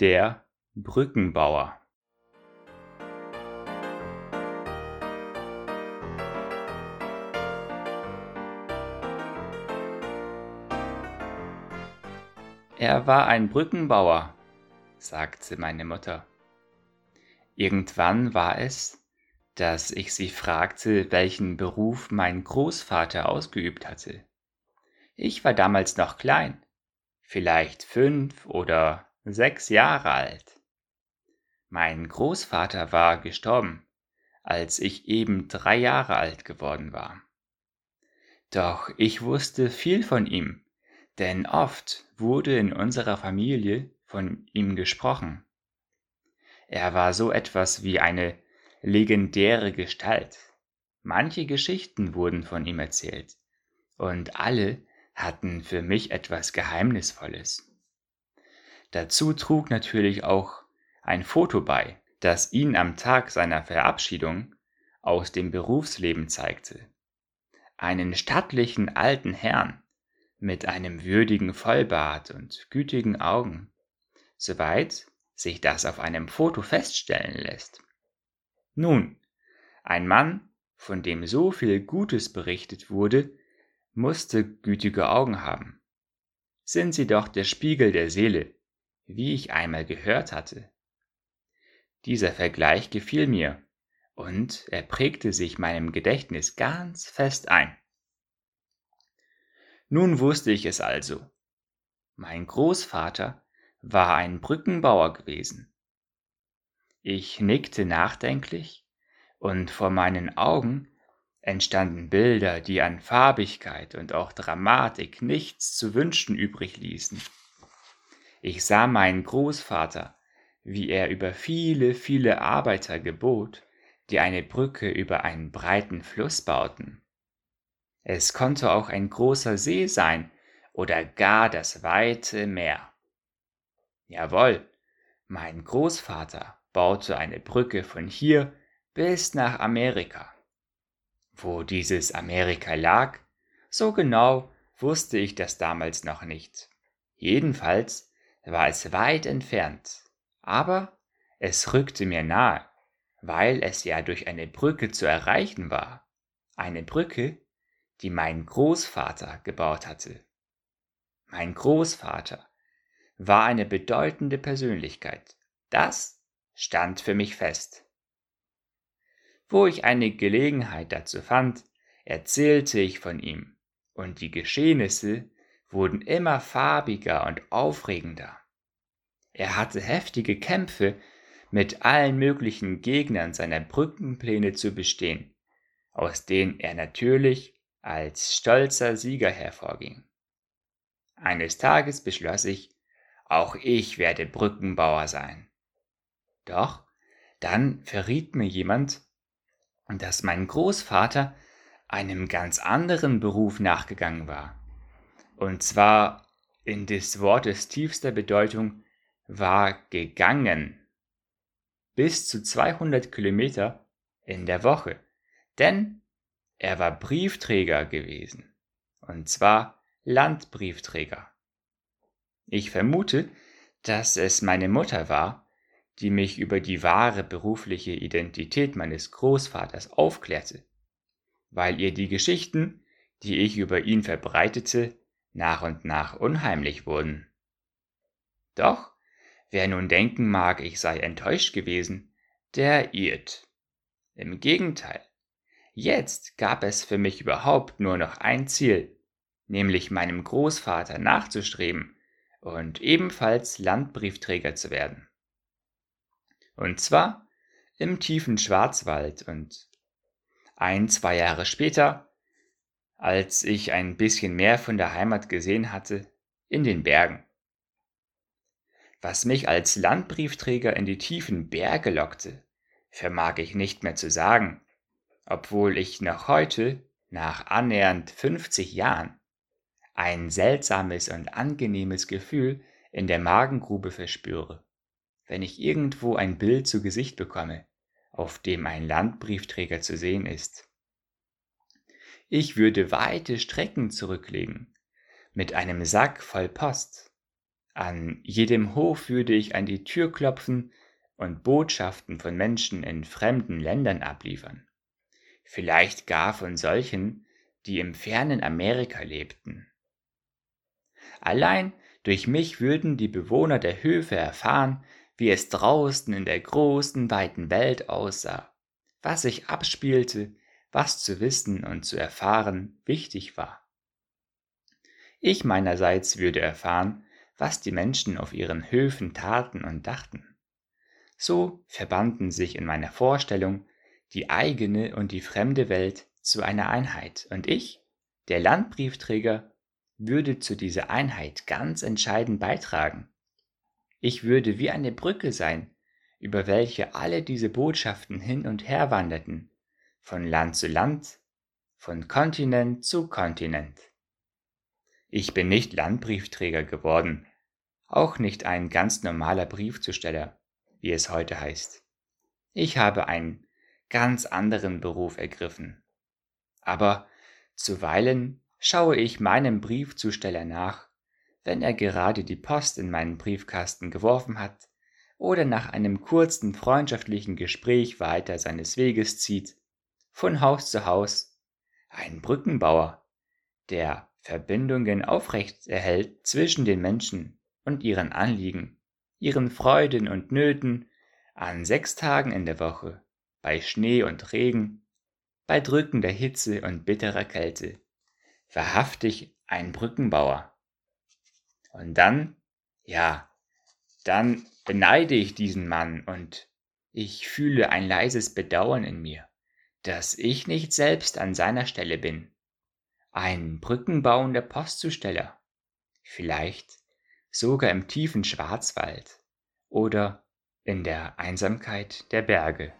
Der Brückenbauer Er war ein Brückenbauer, sagte meine Mutter. Irgendwann war es, dass ich sie fragte, welchen Beruf mein Großvater ausgeübt hatte. Ich war damals noch klein, vielleicht fünf oder sechs Jahre alt. Mein Großvater war gestorben, als ich eben drei Jahre alt geworden war. Doch ich wusste viel von ihm, denn oft wurde in unserer Familie von ihm gesprochen. Er war so etwas wie eine legendäre Gestalt. Manche Geschichten wurden von ihm erzählt, und alle hatten für mich etwas Geheimnisvolles. Dazu trug natürlich auch ein Foto bei, das ihn am Tag seiner Verabschiedung aus dem Berufsleben zeigte. Einen stattlichen alten Herrn mit einem würdigen Vollbart und gütigen Augen, soweit sich das auf einem Foto feststellen lässt. Nun, ein Mann, von dem so viel Gutes berichtet wurde, musste gütige Augen haben. Sind sie doch der Spiegel der Seele, wie ich einmal gehört hatte. Dieser Vergleich gefiel mir, und er prägte sich meinem Gedächtnis ganz fest ein. Nun wusste ich es also. Mein Großvater war ein Brückenbauer gewesen. Ich nickte nachdenklich, und vor meinen Augen entstanden Bilder, die an Farbigkeit und auch Dramatik nichts zu wünschen übrig ließen. Ich sah meinen Großvater, wie er über viele, viele Arbeiter gebot, die eine Brücke über einen breiten Fluss bauten. Es konnte auch ein großer See sein oder gar das weite Meer. Jawohl, mein Großvater baute eine Brücke von hier bis nach Amerika. Wo dieses Amerika lag, so genau wusste ich das damals noch nicht. Jedenfalls war es weit entfernt, aber es rückte mir nahe, weil es ja durch eine Brücke zu erreichen war. Eine Brücke, die mein Großvater gebaut hatte. Mein Großvater war eine bedeutende Persönlichkeit. Das stand für mich fest. Wo ich eine Gelegenheit dazu fand, erzählte ich von ihm, und die Geschehnisse wurden immer farbiger und aufregender. Er hatte heftige Kämpfe mit allen möglichen Gegnern seiner Brückenpläne zu bestehen, aus denen er natürlich als stolzer Sieger hervorging. Eines Tages beschloss ich, auch ich werde Brückenbauer sein. Doch dann verriet mir jemand, dass mein Großvater einem ganz anderen Beruf nachgegangen war. Und zwar in des Wortes tiefster Bedeutung war gegangen. Bis zu 200 Kilometer in der Woche. Denn er war Briefträger gewesen. Und zwar Landbriefträger. Ich vermute, dass es meine Mutter war, die mich über die wahre berufliche Identität meines Großvaters aufklärte, weil ihr die Geschichten, die ich über ihn verbreitete, nach und nach unheimlich wurden. Doch, wer nun denken mag, ich sei enttäuscht gewesen, der irrt. Im Gegenteil, jetzt gab es für mich überhaupt nur noch ein Ziel, nämlich meinem Großvater nachzustreben und ebenfalls Landbriefträger zu werden. Und zwar im tiefen Schwarzwald und ein, zwei Jahre später, als ich ein bisschen mehr von der Heimat gesehen hatte, in den Bergen. Was mich als Landbriefträger in die tiefen Berge lockte, vermag ich nicht mehr zu sagen, obwohl ich noch heute, nach annähernd 50 Jahren, ein seltsames und angenehmes Gefühl in der Magengrube verspüre wenn ich irgendwo ein Bild zu Gesicht bekomme, auf dem ein Landbriefträger zu sehen ist. Ich würde weite Strecken zurücklegen, mit einem Sack voll Post, An jedem Hof würde ich an die Tür klopfen und Botschaften von Menschen in fremden Ländern abliefern. Vielleicht gar von solchen, die im fernen Amerika lebten. Allein durch mich würden die Bewohner der Höfe erfahren, wie es draußen in der großen, weiten Welt aussah, was sich abspielte, was zu wissen und zu erfahren wichtig war. Ich meinerseits würde erfahren, was die Menschen auf ihren Höfen taten und dachten. So verbanden sich in meiner Vorstellung die eigene und die fremde Welt zu einer Einheit, und ich, der Landbriefträger, würde zu dieser Einheit ganz entscheidend beitragen. Ich würde wie eine Brücke sein, über welche alle diese Botschaften hin und her wanderten, von Land zu Land, von Kontinent zu Kontinent. Ich bin nicht Landbriefträger geworden, auch nicht ein ganz normaler Briefzusteller, wie es heute heißt. Ich habe einen ganz anderen Beruf ergriffen. Aber zuweilen schaue ich meinem Briefzusteller nach, wenn er gerade die Post in meinen Briefkasten geworfen hat oder nach einem kurzen freundschaftlichen Gespräch weiter seines Weges zieht, von Haus zu Haus, ein Brückenbauer, der Verbindungen aufrecht erhält zwischen den Menschen und ihren Anliegen, ihren Freuden und Nöten an sechs Tagen in der Woche, bei Schnee und Regen, bei drückender Hitze und bitterer Kälte, wahrhaftig ein Brückenbauer. Und dann, ja, dann beneide ich diesen Mann und ich fühle ein leises Bedauern in mir, dass ich nicht selbst an seiner Stelle bin. Ein brückenbauender Postzusteller. Vielleicht sogar im tiefen Schwarzwald oder in der Einsamkeit der Berge.